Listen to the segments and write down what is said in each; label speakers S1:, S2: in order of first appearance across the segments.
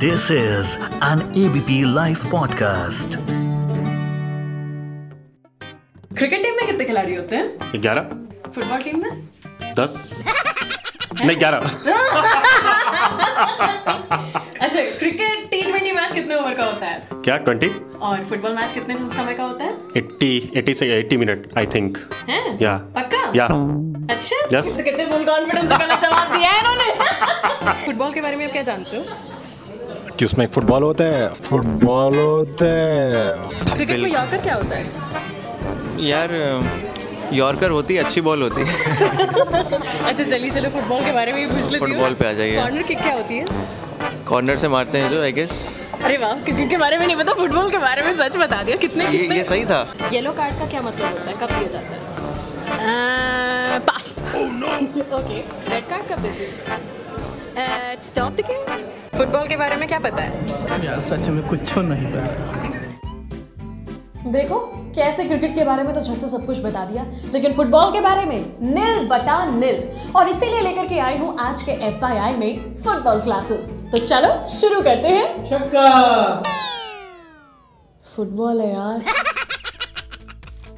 S1: This is an ABP Life podcast.
S2: Cricket team में कितने खिलाड़ी होते हैं?
S3: ग्यारह।
S2: फुटबॉल टीम में?
S3: दस। नहीं ग्यारह।
S2: अच्छा क्रिकेट टी ट्वेंटी मैच कितने ओवर का होता है?
S3: क्या ट्वेंटी
S2: और फुटबॉल मैच कितने समय का होता है?
S3: एट्टी एट्टी से एट्टी मिनट आई थिंक या
S2: पक्का?
S3: या
S2: अच्छा।
S3: Yes.
S2: तो कितने फुल कॉन्फिडेंस से जवाब दिया है इन्होंने? फुटबॉल के बारे में आप क्या जानते हो?
S4: कि उसमें एक फुटबॉल होता है फुटबॉल होता है।
S2: क्रिकेट में यॉर्कर क्या होता है?
S5: यार यॉर्कर होती है अच्छी बॉल होती है।
S2: अच्छा चलिए चलो फुटबॉल के बारे में ही पूछ लेती हूँ।
S5: फुटबॉल पे आ जाइए।
S2: कॉर्नर किक क्या होती है?
S5: कॉर्नर से मारते हैं जो आई गेस
S2: अरे वाह क्रिकेट के बारे में नहीं पता फुटबॉल के बारे में सच बता दिया। कितने
S5: ये
S2: कितने
S5: ये सही था।
S2: येलो कार्ड का क्या मतलब होता है? कब दिया जाता है? पास ओके रेड कार्ड कब देते हैं? स्टॉप द गेम फुटबॉल के बारे में क्या पता है?
S6: यार सच में कुछ नहीं पता।
S2: देखो कैसे क्रिकेट के बारे में तो झट से सब कुछ बता दिया लेकिन फुटबॉल के बारे में निल बटा निल और इसीलिए लेकर के आई हूँ आज के एफआईआई में फुटबॉल क्लासेस तो चलो शुरू करते हैं।
S6: छक्का।
S2: फुटबॉल है यार।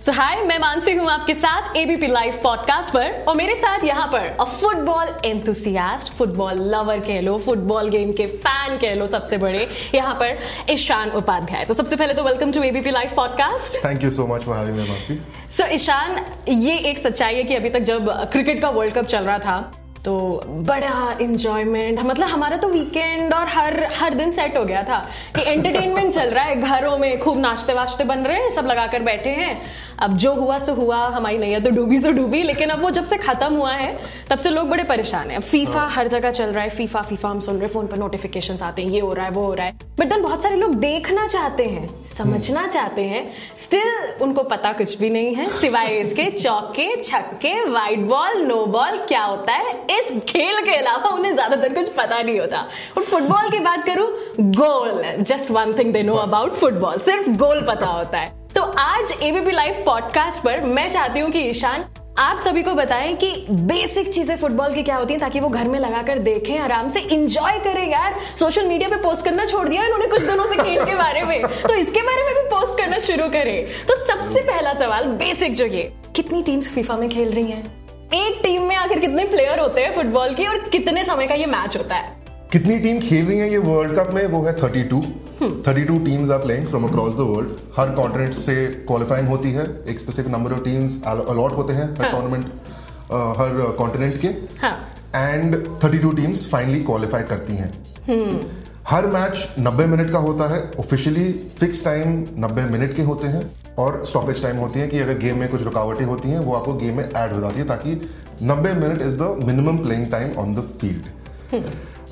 S2: सो हाय मैं मानसी हूँ आपके साथ एबीपी लाइव पॉडकास्ट पर और मेरे साथ यहाँ पर a football enthusiast football lover कह लो फुटबॉल गेम के फ़ैन कह लो सबसे बड़े यहाँ पर ईशान उपाध्याय। तो सबसे पहले तो welcome to ABP live podcast
S7: thank you so much for having me Mansi
S2: so Ishaan ये एक सच्चाई है कि अभी तक जब क्रिकेट का वर्ल्ड कप चल रहा था तो बड़ा इंजॉयमेंट मतलब हमारा तो वीकेंड और हर हर दिन सेट हो गया था कि एंटरटेनमेंट चल रहा है घरों में खूब नाश्ते वाश्ते बन रहे हैं सब लगाकर बैठे हैं। अब जो हुआ सो हुआ हमारी नैया तो डूबी सो डूबी लेकिन अब वो जब से खत्म हुआ है तब से लोग बड़े परेशान हैं। फीफा हर जगह चल रहा है फीफा फीफा हम सुन रहे फ़ोन पर नोटिफिकेशन आते हैं ये हो रहा है वो हो रहा है। बट देन बहुत सारे लोग देखना चाहते हैं समझना चाहते हैं स्टिल उनको पता कुछ भी नहीं है सिवाय इसके चौके छक्के वाइट बॉल नो बॉल क्या होता है? इस खेल के अलावा उन्हें ज़्यादातर कुछ पता नहीं होता। और फुटबॉल की बात करूँ goal just one thing they know about football सिर्फ़ गोल पता होता है। तो आज एबीपी लाइव पॉडकास्ट पर मैं चाहती हूँ कि ईशान, आप सभी को बताएँ कि बेसिक चीज़ें फुटबॉल की क्या होती हैं ताकि वो घर में लगाकर देखें, आराम से इंजॉय करें यार। सोशल मीडिया पे पोस्ट करना छोड़ दिया इन्होंने कुछ दिनों से खेल के बारे में। तो इसके बारे में भी पोस्ट करना शुरू करें। तो सबसे पहला सवाल बेसिक जो ये, कितनी टीम्स फीफा में खेल रही हैं? एक टीम में आखिर कितने प्लेयर होते हैं फुटबॉल की और कितने समय का ये मैच होता है?
S7: कितनी टीम खेल रही है ये वर्ल्ड कप में? वो है 32 32 teams are playing from across the world her continent से क्वालिफाइंग होती है. एक specific number of teams allot होते हैं हर टूर्नामेंट हर कॉन्टिनेंट के.
S2: हाँ.
S7: एंड 32 टीम्स फाइनली क्वालिफाई करती हैं. हर मैच 90 मिनट का होता है. ऑफिशियली फिक्स टाइम 90 मिनट के होते हैं. और स्टॉपेज टाइम होती है कि अगर गेम में कुछ रुकावटें होती हैं वो आपको गेम में ऐड हो जाती है ताकि 90 minute is the minimum playing time on the field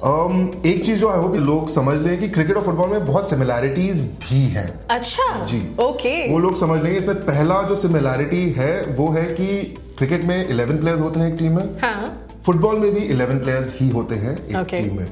S7: Um, एक चीज़ जो आई होप लोग समझ लें कि क्रिकेट और फुटबॉल में बहुत सिमिलैरिटीज भी हैं।
S2: अच्छा
S7: जी।
S2: ओके
S7: वो लोग समझ लेंगे इसमें पहला जो सिमिलैरिटी है वो है कि क्रिकेट में 11 प्लेयर्स होते हैं एक टीम में।
S2: हाँ।
S7: फुटबॉल में भी 11 प्लेयर्स ही होते हैं एक
S2: Okay.
S7: टीम में।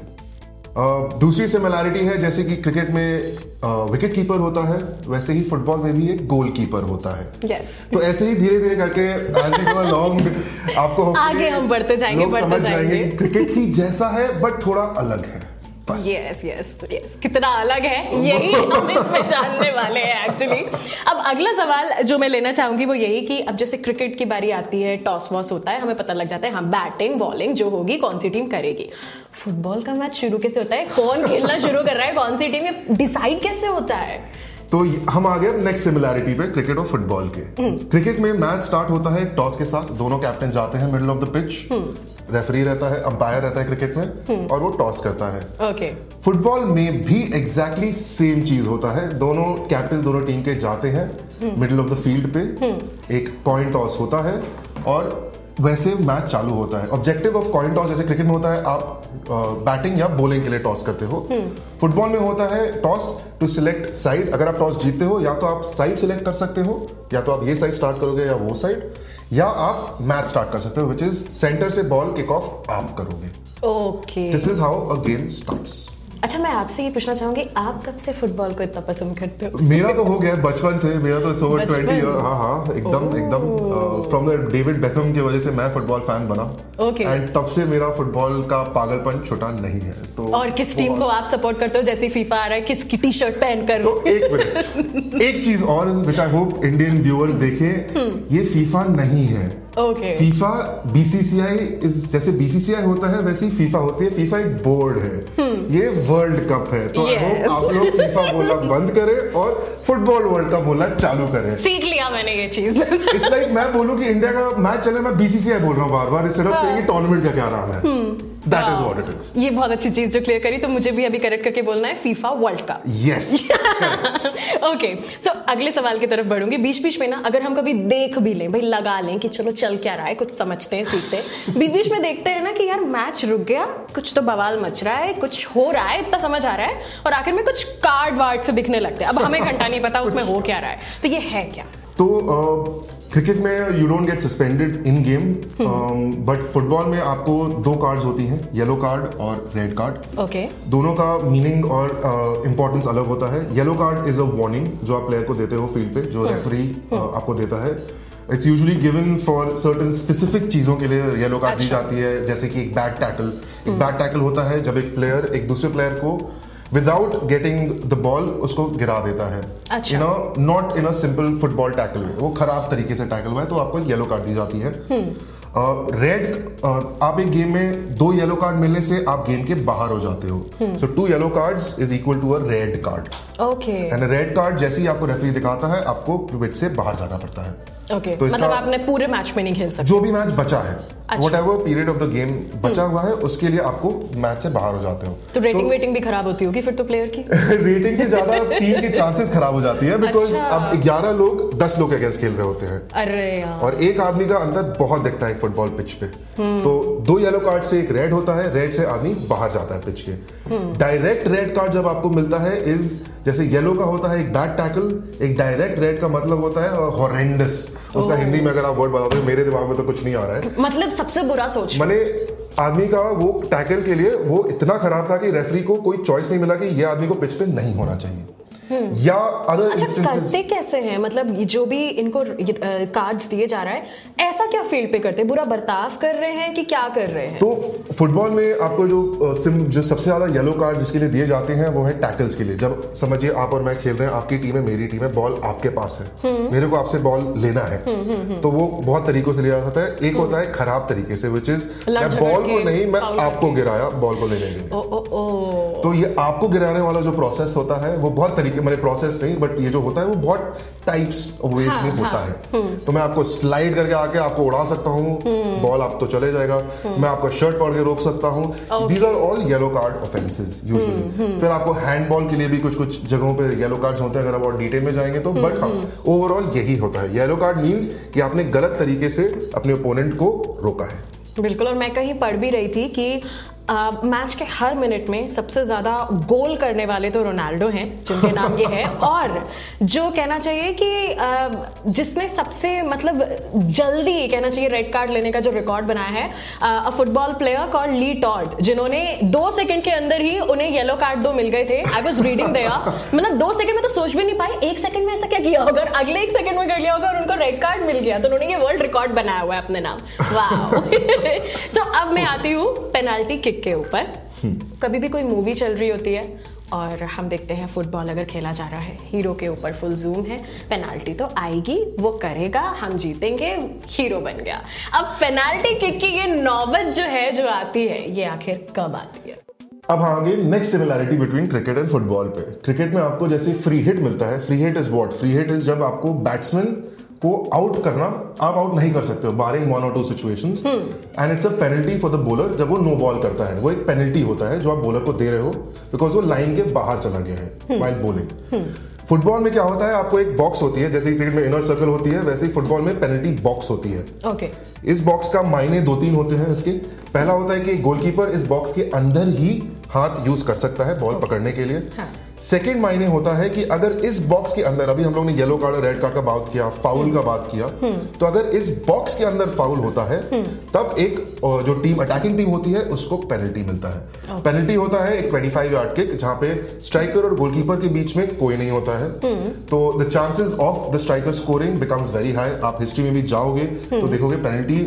S7: दूसरी सिमिलैरिटी है जैसे कि क्रिकेट में विकेट कीपर होता है वैसे ही फुटबॉल में भी एक गोल कीपर होता है
S2: yes.
S7: तो ऐसे ही धीरे धीरे करके आज भी लॉन्ग आपको
S2: आगे हम बढ़ते जाएँगे,
S7: लोग
S2: बढ़ते
S7: समझ जाएँगे
S2: जाएँगे।
S7: क्रिकेट ही जैसा है बट थोड़ा अलग है बस
S2: यस यस यस कितना अलग है यही हम इसमें जानने वाले हैं एक्चुअली अब अगला सवाल जो मैं लेना चाहूँगी वो यही कि अब जैसे क्रिकेट की बारी आती है टॉस वॉस होता है हमें पता लग जाता है हाँ बैटिंग बॉलिंग जो होगी कौन सी टीम करेगी? फुटबॉल का मैच शुरू कैसे होता है? कौन खेलना शुरू कर रहा है? कौन सी टीम ये डिसाइड कैसे होता है?
S7: तो हम आ गए नेक्स्ट सिमिलैरिटी पे क्रिकेट और फुटबॉल के। क्रिकेट में मैच स्टार्ट होता है टॉस के साथ। दोनों कैप्टन जाते हैं middle of the pitch referee रहता है अंपायर रहता है क्रिकेट में और वो टॉस करता है।
S2: ओके
S7: फुटबॉल में भी एग्जैक्टली सेम चीज़ होता है। दोनों कैप्टन दोनों टीम के जाते हैं मिडिल ऑफ़ द फ़ील्ड पे। एक कॉइन टॉस होता है और वैसे मैच चालू होता है। ऑब्जेक्टिव ऑफ़ कॉइन टॉस जैसे क्रिकेट में होता है आप बैटिंग या बॉलिंग के लिए टॉस करते हो। फुटबॉल में होता है टॉस टू सिलेक्ट साइड अगर आप टॉस जीतते हो या तो आप साइड सिलेक्ट कर सकते हो या तो आप ये साइड स्टार्ट करोगे या वो साइड या आप मैच स्टार्ट कर सकते हो विच इज़ सेंटर से बॉल किक ऑफ़ आप करोगे।
S2: Okay
S7: this is how a game starts
S2: अच्छा मैं आपसे ये पूछना चाहूँगी आप कब से फुटबॉल को इतना पसंद करते हो
S7: मेरा तो हो गया बचपन से मेरा तो ओवर? 20 ईयर हाँ हाँ एकदम। एकदम फ्रॉम द डेविड बेकम की वजह से मैं फुटबॉल फ़ैन बना
S2: Okay.
S7: एंड तब से मेरा फुटबॉल का पागलपन छुटा नहीं है तो
S2: और किस टीम को आप सपोर्ट करते हो जैसे फीफा आ रहा है किसकी टी शर्ट पहनकर
S7: तो एक मिनट एक चीज़ और which I hope Indian viewers देखें ये फीफा नहीं है
S2: ओके
S7: फीफा बीसीसीआई इस जैसे बीसीसीआई होता है वैसे ही फीफा होती है। फीफा एक बोर्ड है। ये वर्ल्ड कप है। तो आई
S2: Hmm. Yes.
S7: होप आप लोग फीफा बोलना बंद करें और फुटबॉल वर्ल्ड कप बोला चालू करें।
S2: सीख लिया मैंने ये चीज़।
S7: इट्स लाइक मैं बोलूँ कि इंडिया का मैच चले मैं बीसीसीआई बोल रहा हूँ बार बार इस ऑफ़ सेइंग टूर्नामेंट का क्या नाम है। That is what it is
S2: ये बहुत अच्छी चीज़ जो क्लियर करी तो मुझे भी अभी करेक्ट करके बोलना है FIFA world cup
S7: yes
S2: okay so अगले सवाल की तरफ़ बढ़ूँगी। बीच बीच में ना अगर हम कभी देख भी लें भाई लगा लें कि चलो चल क्या रहा है कुछ समझते हैं सीखते हैं। बीच बीच में देखते हैं ना कि यार मैच रुक गया कुछ तो बवाल मच रहा है कुछ हो रहा है इतना समझ आ रहा है और आखिर में कुछ कार्ड वार्ड से दिखने लगते हैं। अब हमें घंटा नहीं पता उसमें हो क्या रहा है। तो ये है क्या?
S7: तो क्रिकेट में you don't get suspended in game but football में आपको दो कार्ड्स होती हैं येलो कार्ड और रेड कार्ड
S2: ओके
S7: दोनों का मीनिंग और इंपॉर्टेंस अलग होता है. Yellow card is a warning जो आप प्लेयर को देते हो फ़ील्ड पे जो रेफरी आपको देता है. It's usually given for certain specific चीज़ों के लिए येलो कार्ड दी
S2: अच्छा।
S7: जाती है जैसे कि एक बैड टैकल एक बैड टैकल होता है जब एक प्लेयर एक दूसरे प्लेयर को विदाउट गेटिंग द बॉल उसको गिरा देता है। In a not in a simple football tackle way वो खराब तरीके से टैकल हुआ है तो आपको येलो कार्ड दी जाती है। रेड uh, uh, आप एक गेम में दो येलो कार्ड मिलने से आप गेम के बाहर हो जाते हो। So two yellow cards is equal to a red card
S2: okay
S7: and red card जैसे ही आपको रेफरी दिखाता है आपको पिच से बाहर जाना पड़ता है।
S2: Okay
S7: okay. तो
S2: मतलब आपने पूरे मैच में नहीं खेल सकते।
S7: जो भी मैच बचा है। Whatever period of the game बचा हुआ है उसके लिए आपको मैच से बाहर हो जाते हो।
S2: तो रेटिंग तो, वेटिंग भी खराब होती होगी फिर तो प्लेयर की?
S7: रेटिंग से ज़्यादा टीम की चांसेस खराब हो जाती है बिकॉज़
S2: अच्छा।
S7: अब 11 लोग 10 लोग अगेंस्ट खेल रहे होते हैं।
S2: अरे यार।
S7: और एक आदमी का अंदर बहुत दिखता है फुटबॉल पिच पे। तो दो येलो कार्ड से एक रेड होता है रेड से आदमी बाहर जाता है पिच के। डायरेक्ट रेड कार्ड जब आपको मिलता है इज़ जैसे येलो का होता है एक बैड टैकल एक डायरेक्ट रेड का मतलब होता है हॉरेंडस उसका हिंदी में अगर आप वर्ड बता दो मेरे दिमाग में तो कुछ नहीं आ रहा है।
S2: मतलब सबसे बुरा सोच।
S7: मैंने आदमी का वो टैकल के लिए वो इतना खराब था कि रेफरी को कोई चॉइस नहीं मिला कि ये आदमी को पिच पे नहीं होना चाहिए। या अदर
S2: अच्छा करते कैसे हैं? मतलब जो भी इनको कार्ड्स दिए जा रहा है ऐसा क्या फ़ील्ड पे करते हैं? बुरा बर्ताव कर रहे हैं कि क्या कर रहे हैं?
S7: तो फुटबॉल में आपको जो सिम जो सबसे ज़्यादा येलो कार्ड जिसके लिए दिए जाते हैं वो है टैकल्स के लिए। जब समझिए आप और मैं खेल रहे हैं आपकी टीम है मेरी टीम है बॉल आपके पास है। मेरे को आपसे बॉल लेना है। तो वो बहुत तरीकों से लिया जाता है। एक होता है खराब तरीके से विच इज़ मैं बॉल को नहीं मैं आपको गिराया बॉल को लेने के लिए। तो ये आपको गिराने वाला जो प्रोसेस होता है वो बहुत तरीके मैंने प्रोसेस नहीं बट ये जो होता है वो बहुत टाइप्स वेज
S2: हाँ,
S7: में होता
S2: हाँ,
S7: है तो मैं आपको स्लाइड करके आके आपको उड़ा सकता हूँ।
S2: हम्म।
S7: बॉल आप तो चले जाएगा। मैं आपका शर्ट पकड़ के रोक सकता हूँ। These are all yellow card offences
S2: hmm,
S7: usually फिर आपको हैंडबॉल के लिए भी कुछ कुछ जगहों पे येलो कार्ड्स होते हैं अगर आप और डिटेल में जाएँगे तो। बट हाँ
S2: हम्म,
S7: ओवरऑल यही होता है। येलो कार्ड मीन्स कि आपने गलत तरीके से अपने ओपोनेंट को रोका है।
S2: बिल्कुल और मैं कहीं पढ़ भी रही थी कि मैच के हर मिनट में सबसे ज़्यादा गोल करने वाले तो रोनाल्डो हैं जिनके नाम ये है। और जो कहना चाहिए कि जिसने सबसे मतलब जल्दी कहना चाहिए रेड कार्ड लेने का जो रिकॉर्ड बनाया है a football player call Lee Todd जिन्होंने दो सेकंड के अंदर ही उन्हें येलो कार्ड दो मिल गए थे। आई वॉज़ रीडिंग दया मतलब दो सेकंड में तो सोच भी नहीं पाए एक सेकंड में ऐसा क्या किया होगा अगले एक सेकंड में कर लिया होगा और उनको रेड कार्ड मिल गया। तो उन्होंने ये वर्ल्ड रिकॉर्ड बनाया हुआ है अपने नाम। वाह सो अब मैं आती हूँ पेनाल्टी किक के ऊपर। कभी भी कोई मूवी चल रही होती है और हम देखते हैं फुटबॉल अगर खेला जा रहा है। हीरो के ऊपर फुल जूम है। पेनाल्टी तो आएगी वो करेगा हम जीतेंगे हीरो बन गया। अब पेनाल्टी किक की ये नौबत जो है जो आती है ये आखिर कब आती है?
S7: अब हाँ आगे next similarity between cricket and football पे। क्रिकेट में आपको जैसे फ्री हिट मिलता है। Free hit is what free hit is जब आपको बैट्समैन को आउट करना आप आउट नहीं कर सकते हो barring one or two situations and it's a penalty for the bowler जब वो नो बॉल करता है वो एक पेनल्टी होता है जो आप बॉलर को दे रहे हो बिकॉज़ वो लाइन के बाहर चला गया है वाइल बॉलिंग फुटबॉल में क्या होता है आपको एक बॉक्स होती है जैसे क्रिकेट में इनर सर्कल होती है वैसे ही फुटबॉल में पेनल्टी बॉक्स होती है।
S2: ओके
S7: इस बॉक्स का मायने दो तीन होते हैं इसके। पहला होता है कि गोलकीपर इस बॉक्स के अंदर ही हाथ यूज़ कर सकता है बॉल okay. पकड़ने के लिए।
S2: हाँ।
S7: सेकेंड मायने होता है कि अगर इस बॉक्स के अंदर अभी हम लोग ने येलो कार्ड और रेड कार्ड का बात किया फाउल का बात किया तो अगर इस बॉक्स के अंदर फाउल होता है तब एक जो टीम अटैकिंग टीम होती है उसको पेनल्टी मिलता है। पेनल्टी होता है एक 25 यार्ड किक जहाँ पे स्ट्राइकर और गोलकीपर के बीच में कोई नहीं होता है। तो the chances of the striker scoring becomes very high आप हिस्ट्री में भी जाओगे तो देखोगे पेनल्टी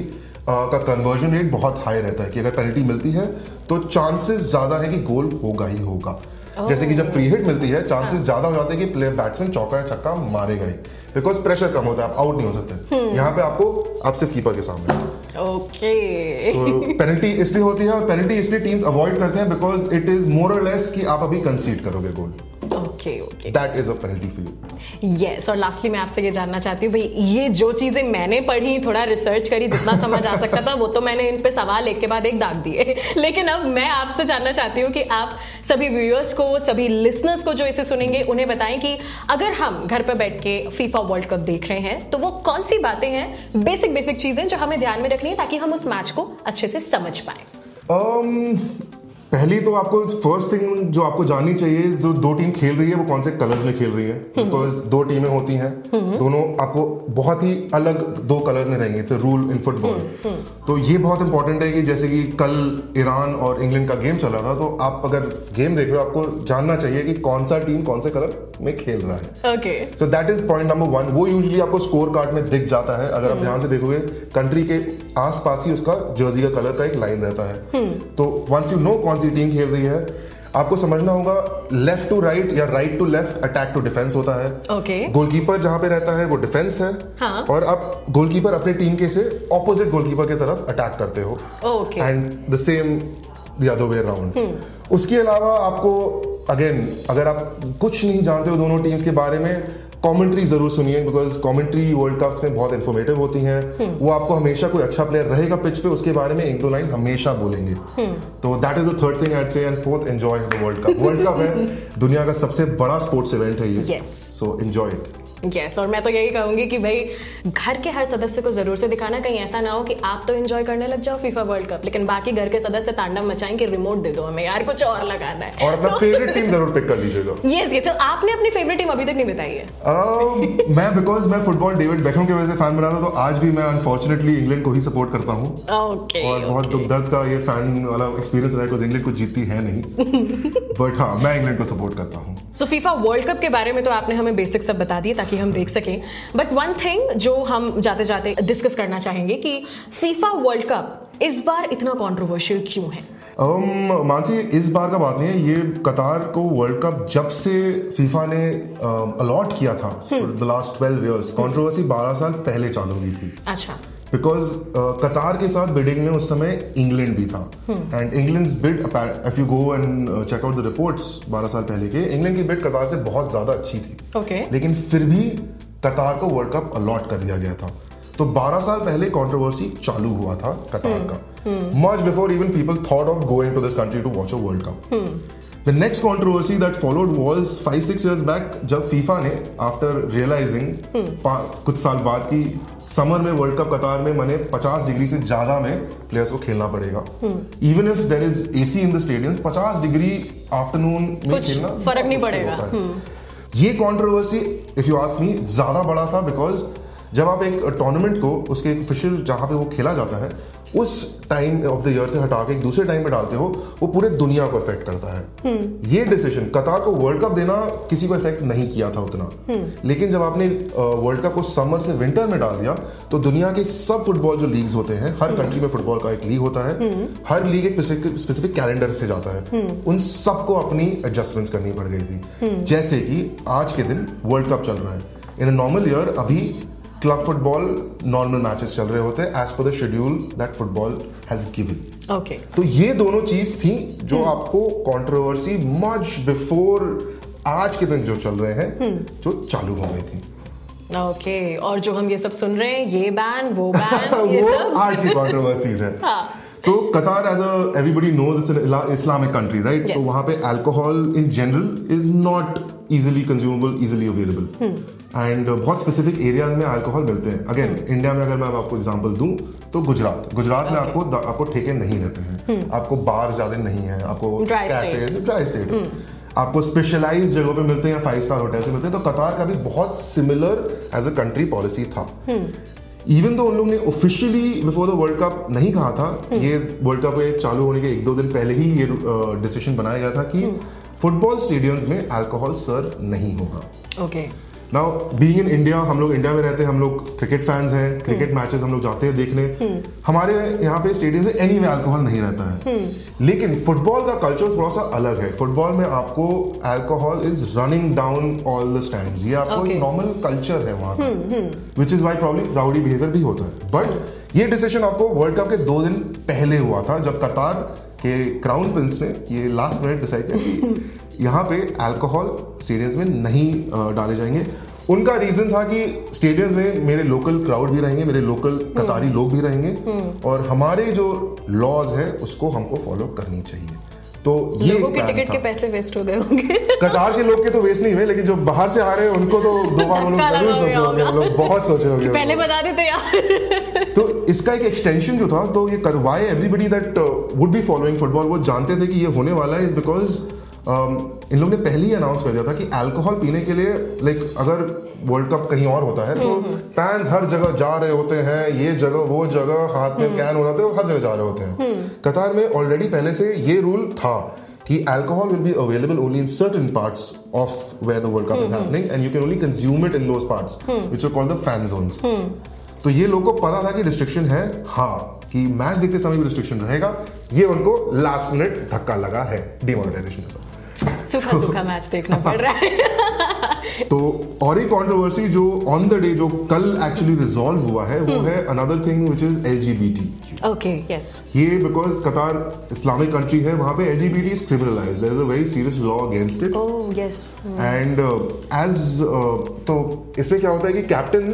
S7: का कन्वर्जन रेट बहुत हाई रहता है कि अगर पेनल्टी मिलती है तो चांसेस ज़्यादा है कि गोल होगा ही होगा। जैसे कि जब फ्री हिट मिलती है चांसेस हाँ. ज़्यादा हो जाते हैं कि प्लेयर बैट्समैन चौका या छक्का मारेगा ही बिकॉज़ प्रेशर कम होता है आप आउट नहीं हो सकते। यहाँ पे आपको आप सिर्फ़ कीपर के सामने।
S2: ओके
S7: पेनल्टी इसलिए होती है और पेनल्टी इसलिए टीम्स अवॉइड करते हैं because it is more less कि आप अभी कंसीड करोगे goal
S2: okay okay
S7: that is a penalty for you
S2: yes और लास्टली मैं आपसे ये जानना चाहती हूँ भाई ये जो चीज़ें मैंने पढ़ी थोड़ा रिसर्च करी जितना समझ आ सकता था वो तो मैंने इन पे सवाल एक के बाद एक दाग दिए। लेकिन अब मैं आपसे जानना चाहती हूँ कि आप सभी व्यूअर्स को सभी लिसनर्स को जो इसे सुनेंगे उन्हें बताएँ कि अगर हम घर पर बैठ के फीफा वर्ल्ड कप देख रहे हैं तो वो कौन सी बातें हैं बेसिक बेसिक चीज़ें जो हमें ध्यान में रखनी है ताकि हम उस मैच को अच्छे से समझ पाए।
S7: Um, पहली तो आपको फ़र्स्ट थिंग जो आपको जाननी चाहिए जो दो टीम खेल रही है वो कौन से कलर्स में खेल रही है? बिकॉज़ दो टीमें होती हैं दोनों आपको बहुत ही अलग दो कलर्स में रहेंगे इट्स रूल इन फुटबॉल तो ये बहुत इंपॉर्टेंट है कि जैसे कि कल ईरान और इंग्लैंड का गेम चला था तो आप अगर गेम देख रहे हो आपको जानना चाहिए कि कौन सा टीम कौन से कलर में खेल रहा है। So that is point number one वो यूजली आपको स्कोर कार्ड में दिख जाता है अगर आप ध्यान से देखोगे कंट्री के आसपास ही उसका जर्सी का कलर का एक लाइन रहता है। तो वंस यू नो कौन सी टीम खेल रही है? आपको समझना होगा लेफ़्ट टू राइट या right to left attack to defence होता है।
S2: Okay okay.
S7: गोलकीपर जहाँ पे रहता है वो डिफेंस है।
S2: हाँ।
S7: और आप गोलकीपर अपनी टीम के से ऑपोजिट गोलकीपर की तरफ़ अटैक करते हो।
S2: Okay
S7: and the same the other way around उसके अलावा आपको अगेन अगर आप कुछ नहीं जानते हो दोनों टीम्स के बारे में कमेंट्री ज़रूर सुनिए बिकॉज़ कमेंट्री वर्ल्ड कप्स में बहुत इन्फॉर्मेटिव होती हैं। वो आपको हमेशा कोई अच्छा प्लेयर रहेगा पिच पे उसके बारे में एक दो लाइन हमेशा बोलेंगे। तो that is the third thing I say and fourth enjoy the world cup world cup है दुनिया का सबसे बड़ा स्पोर्ट्स इवेंट है ये। सो एंजॉय इट
S2: यस और मैं तो यही कहूँगी कि भाई घर के हर सदस्य को ज़रूर से दिखाना कहीं ऐसा ना हो कि आप तो एंजॉय करने लग जाओ फीफा वर्ल्ड कप लेकिन बाकी घर के सदस्य तांडव मचाएँ कि रिमोट दे दो हमें यार कुछ और लगाना है।
S7: और अपना फेवरेट टीम ज़रूर पिक कर लीजिएगा
S2: यस यस आपने अपनी फेवरेट टीम अभी तक नहीं बताई है।
S7: Um, मैं बिकॉज़ मैं फुटबॉल डेविड बेकहम की वजह से फ़ैन बना था तो आज भी मैं अनफॉर्चुनेटली इंग्लैंड को ही सपोर्ट करता हूँ।
S2: ओके
S7: और बहुत दुख दर्द का ये फ़ैन वाला एक्सपीरियंस रहा है इंग्लैंड को जीती है नहीं। बट हाँ मैं इंग्लैंड को सपोर्ट करता हूँ।
S2: सो फीफा वर्ल्ड कप के बारे में तो आपने हमें बेसिक सब बता दिए ताकि हम देख सकें। बट वन थिंग जो हम जाते जाते डिस्कस करना चाहेंगे कि फीफा वर्ल्ड कप इस बार इतना कॉन्ट्रोवर्शियल क्यों है?
S7: um, मानसी इस बार का बात नहीं है। ये कतार को वर्ल्ड कप जब से फीफा ने अलॉट uh, किया था the last twelve years controversy 12 साल पहले चालू हुई थी।
S2: अच्छा।
S7: बिकॉज़ कतार के साथ बिडिंग में उस समय इंग्लैंड भी था. And England bid if you go and check out the reports 12 साल पहले के इंग्लैंड की बिड कतार से बहुत ज़्यादा अच्छी थी.
S2: ओके
S7: लेकिन फिर भी कतार को वर्ल्ड कप अलॉट कर दिया गया था. तो 12 साल पहले कंट्रोवर्सी चालू हुआ था कतार का. Much before even people thought of going to this country to watch a world cup the next controversy that followed was five six years back जब फीफा ने आफ्टर रियलाइजिंग कुछ साल बाद की समर में वर्ल्ड कप कतार में मने 50 डिग्री से ज़्यादा में प्लेयर्स को खेलना पड़ेगा even if there is A C in the stadium 50 degree afternoon में खेलना
S2: फ़र्क नहीं पड़ेगा।
S7: है। ये controversy if you ask me ज़्यादा बड़ा था बिकॉज़ जब आप एक टूर्नामेंट को उसके एक ऑफिशियल जहाँ पे वो खेला जाता है उस टाइम ऑफ़ द ईयर से हटा के एक दूसरे टाइम पे डालते हो वो पूरे दुनिया को इफ़ेक्ट करता है। ये डिसीज़न कतार को वर्ल्ड कप देना किसी को इफ़ेक्ट नहीं किया था उतना। लेकिन जब आपने वर्ल्ड कप को समर से विंटर में डाल दिया तो दुनिया के सब फुटबॉल जो लीग्स होते हैं हर कंट्री में फुटबॉल का एक लीग होता है। हर लीग एक स्पेसिफिक कैलेंडर से जाता है। उन सबको अपनी एडजस्टमेंट्स करनी पड़ गई थी। जैसे कि आज के दिन वर्ल्ड कप चल रहा है। इन अ नॉर्मल ईयर अभी क्लब फुटबॉल नॉर्मल मैचेस चल रहे होते हैं as per the schedule that football has given
S2: okay
S7: तो ये दोनों चीज़ थी जो hmm. आपको कंट्रोवर्सी मच बिफोर आज के दिन जो चल रहे हैं hmm. जो चालू हो गई थी
S2: ओके okay. और जो हम ये सब सुन रहे हैं ये बैन वो बैन ये
S7: वो
S2: सब
S7: आज की कंट्रोवर्सीज है
S2: हाँ।
S7: तो Qatar as a everybody knows it's Islamic country right तो वहाँ पे alcohol in general is not easily consumable easily available and बहुत स्पेसिफिक एरियाज़ में अल्कोहल मिलते हैं. अगेन इंडिया में अगर मैं आपको एग्जांपल दूँ तो गुजरात गुजरात में आपको आपको ठेके नहीं रहते हैं. आपको बार ज़्यादा नहीं है. आपको
S2: state.
S7: ड्राई स्टेट आपको स्पेशलाइज जगहों पे मिलते हैं या फाइव स्टार होटल से मिलते हैं. तो कतार का भी बहुत similar as a country policy था. इवन तो उन लोग ने officially before the world cup नहीं कहा था ये वर्ल्ड कप चालू होने के एक दो दिन पहले ही ये डिसीज़न बनाया गया था कि फुटबॉल स्टेडियम में अल्कोहल सर्व नहीं होगा।
S2: Okay
S7: now being in India हम लोग इंडिया में रहते हैं हम लोग क्रिकेट फैंस हैं क्रिकेट मैचेस हम लोग जाते हैं देखने। हमारे यहाँ पे स्टेडियम में एनी वे अल्कोहल नहीं रहता है। लेकिन फुटबॉल का कल्चर थोड़ा सा अलग है। फुटबॉल में आपको alcohol is running down all the stand ये आपको. नॉर्मल कल्चर है वहाँ का which is why problem rowdy behaviour भी होता है। बट ये डिसीज़न आपको वर्ल्ड कप के दो दिन पहले हुआ था जब कतार के क्राउन प्रिंस ने ये लास्ट मिनट डिसाइड किया यहाँ पे अल्कोहल स्टेडियम्स में नहीं डाले जाएँगे। उनका रीजन था कि स्टेडियम्स में मेरे लोकल क्राउड भी रहेंगे मेरे लोकल कतारी लोग भी रहेंगे और हमारे जो लॉज है उसको हमको फॉलो करनी चाहिए। तो ये
S2: लोगों के टिकट के पैसे वेस्ट हो गए होंगे।
S7: कतार के लोग के तो वेस्ट नहीं हुए लेकिन जो बाहर से आ रहे हैं उनको तो दो बार वो लोग ज़रूर सोचे होंगे लोग बहुत सोचे होंगे।
S2: पहले बता देते यार।
S7: तो इसका एक एक्सटेंशन जो था तो ये करवाए everybody that would be following football वो जानते थे कि ये होने वाला है इज़ बिकॉज़ इन लोग ने पहले ही अनाउंस कर दिया था कि अल्कोहल पीने के लिए लाइक अगर वर्ल्ड कप कहीं और होता है तो फैंस हर जगह जा रहे होते हैं ये जगह वो जगह हाथ में कैन हो रहा है वो हर जगह जा रहे होते हैं। कतार में ऑलरेडी पहले से ये रूल था कि alcohol will be available only in certain parts of where the World Cup is happening and you can only consume it in those parts which are called the fan zones. तो ये लोगों को पता था कि restriction है हाँ कि मैच देखते समय भी रिस्ट्रिक्शन रहेगा ये उनको लास्ट मिनट धक्का लगा है डिमोनेटाइजेशन जैसा
S2: सूखा सूखा मैच देखना पड़ रहा है।
S7: तो और एक कंट्रोवर्सी जो ऑन द डे जो कल एक्चुअली रिजॉल्व हुआ है वो है another thing which is LGBT
S2: okay yes
S7: ये बिकॉज़ कतार इस्लामिक कंट्री है वहाँ पे L G is criminalise there is a very serious law against it
S2: oh yes
S7: and as तो इसमें क्या होता है कि captain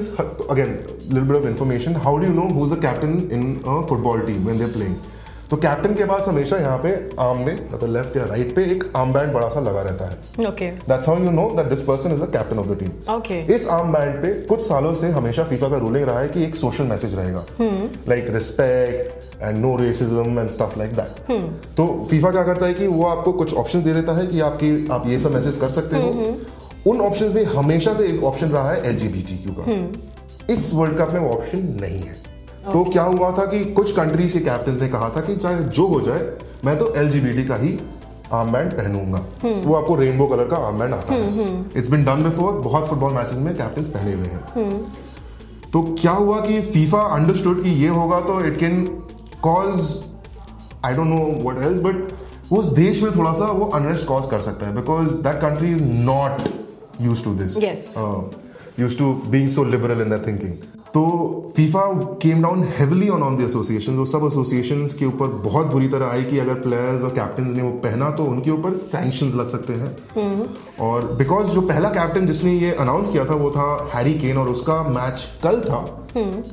S7: again little bit of information how do you know who is the captain in a football team when they are playing तो captain के पास हमेशा यहाँ पे आर्म में मतलब लेफ़्ट या राइट पे एक आर्म बैंड बड़ा सा लगा रहता है।
S2: Okay
S7: that's how you know that this person is the captain of the team
S2: Okay.
S7: इस आर्म बैंड पे कुछ सालों से हमेशा फीफा का रूलिंग रहा है कि एक सोशल मैसेज रहेगा। Like respect and no racism and stuff like that तो फीफा क्या करता है कि वो आपको कुछ ऑप्शन दे देता है कि आपकी आप ये सब मैसेज कर सकते हो। उन ऑप्शंस में हमेशा से एक ऑप्शन रहा है एलजीबीटीक्यू का। इस वर्ल्ड कप में वो ऑप्शन नहीं है। तो क्या हुआ था कि कुछ कंट्रीज़ के कैप्टन ने कहा था कि चाहे जो हो जाए मैं तो एलजीबीटी का ही आर्म बैंड पहनूँगा। वो आपको रेनबो कलर का आर्म बैंड आता है। इट्स बिन डन बिफोर बहुत फुटबॉल मैचेस में कैप्टन पहने हुए हैं। तो क्या हुआ कि फीफा अंडरस्टूड कि ये होगा तो it can cause I don't know what else but उस देश में थोड़ा सा वो अनरेस्ट कॉज कर सकता है because that country is not use to this use to being so liberal in that thinking तो FIFA came down heavily on on the association वो सब एसोसिएशन के ऊपर बहुत बुरी तरह आई कि अगर प्लेयर्स और कैप्टन ने वो पहना तो उनके ऊपर सैंक्शंस लग सकते हैं। और बिकॉज़ जो पहला कैप्टन जिसने ये अनाउंस किया था वो था हैरी केन और उसका मैच कल था।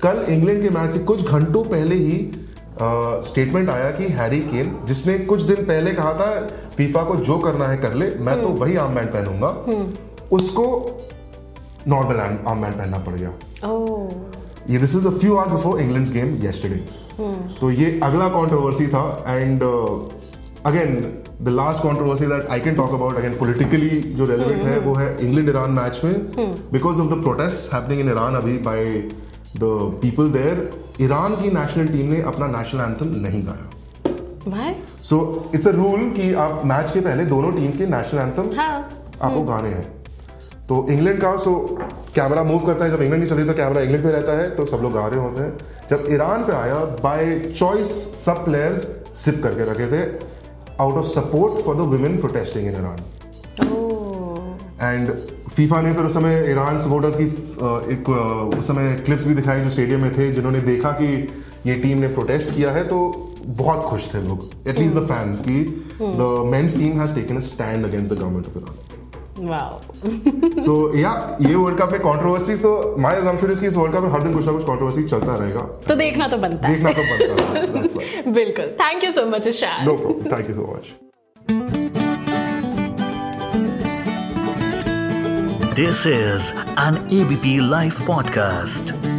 S7: कल इंग्लैंड के मैच से कुछ घंटों पहले ही स्टेटमेंट आया कि हैरी केन जिसने कुछ दिन पहले कहा था फीफा को जो करना है कर ले मैं तो वही आर्म बैंड पहनूँगा उसको नॉर्मल आर्म बैंड पहनना पड़ गया। ये this is a few hours before England game yesterday तो ये अगला कंट्रोवर्सी था and again the last controversy that I can talk about again politically जो रेलेवेंट है वो है इंग्लैंड ईरान मैच में because of the protest happening in Iran अभी by the people there Iran की नेशनल टीम ने अपना नेशनल एंथम नहीं गाया। सो इट्स अ रूल कि आप मैच के पहले दोनों टीम्स के नेशनल एंथम
S2: हाँ।
S7: आपको गाने हैं। तो इंग्लैंड का सो कैमरा मूव करता है। जब इंग्लैंड नहीं चल रही तो कैमरा इंग्लैंड पे रहता है। तो सब लोग गा रहे होते हैं। जब ईरान पे आया बाय चॉइस सब प्लेयर्स सिप करके रखे थे। Out of support for the women protesting in Iran and FIFA ने फिर उस समय ईरान सपोर्टर्स की एक उस समय क्लिप्स भी दिखाई जो स्टेडियम में थे जिन्होंने देखा कि ये टीम ने प्रोटेस्ट किया है तो बहुत खुश थे लोग। एटलीस्ट द फैंस की the men's team has taken a stand against the government of Iran so या ये वर्ल्ड कप में कंट्रोवर्सीज तो माय अजम्पशन इज़ कि इस वर्ल्ड कप में हर दिन कुछ ना कुछ कंट्रोवर्सी चलता रहेगा।
S2: तो देखना तो बनता
S7: देखना तो बनता है
S2: है बिल्कुल। Thank you so much Ishan
S7: no problem thank you so much
S1: this is an ABP live podcast.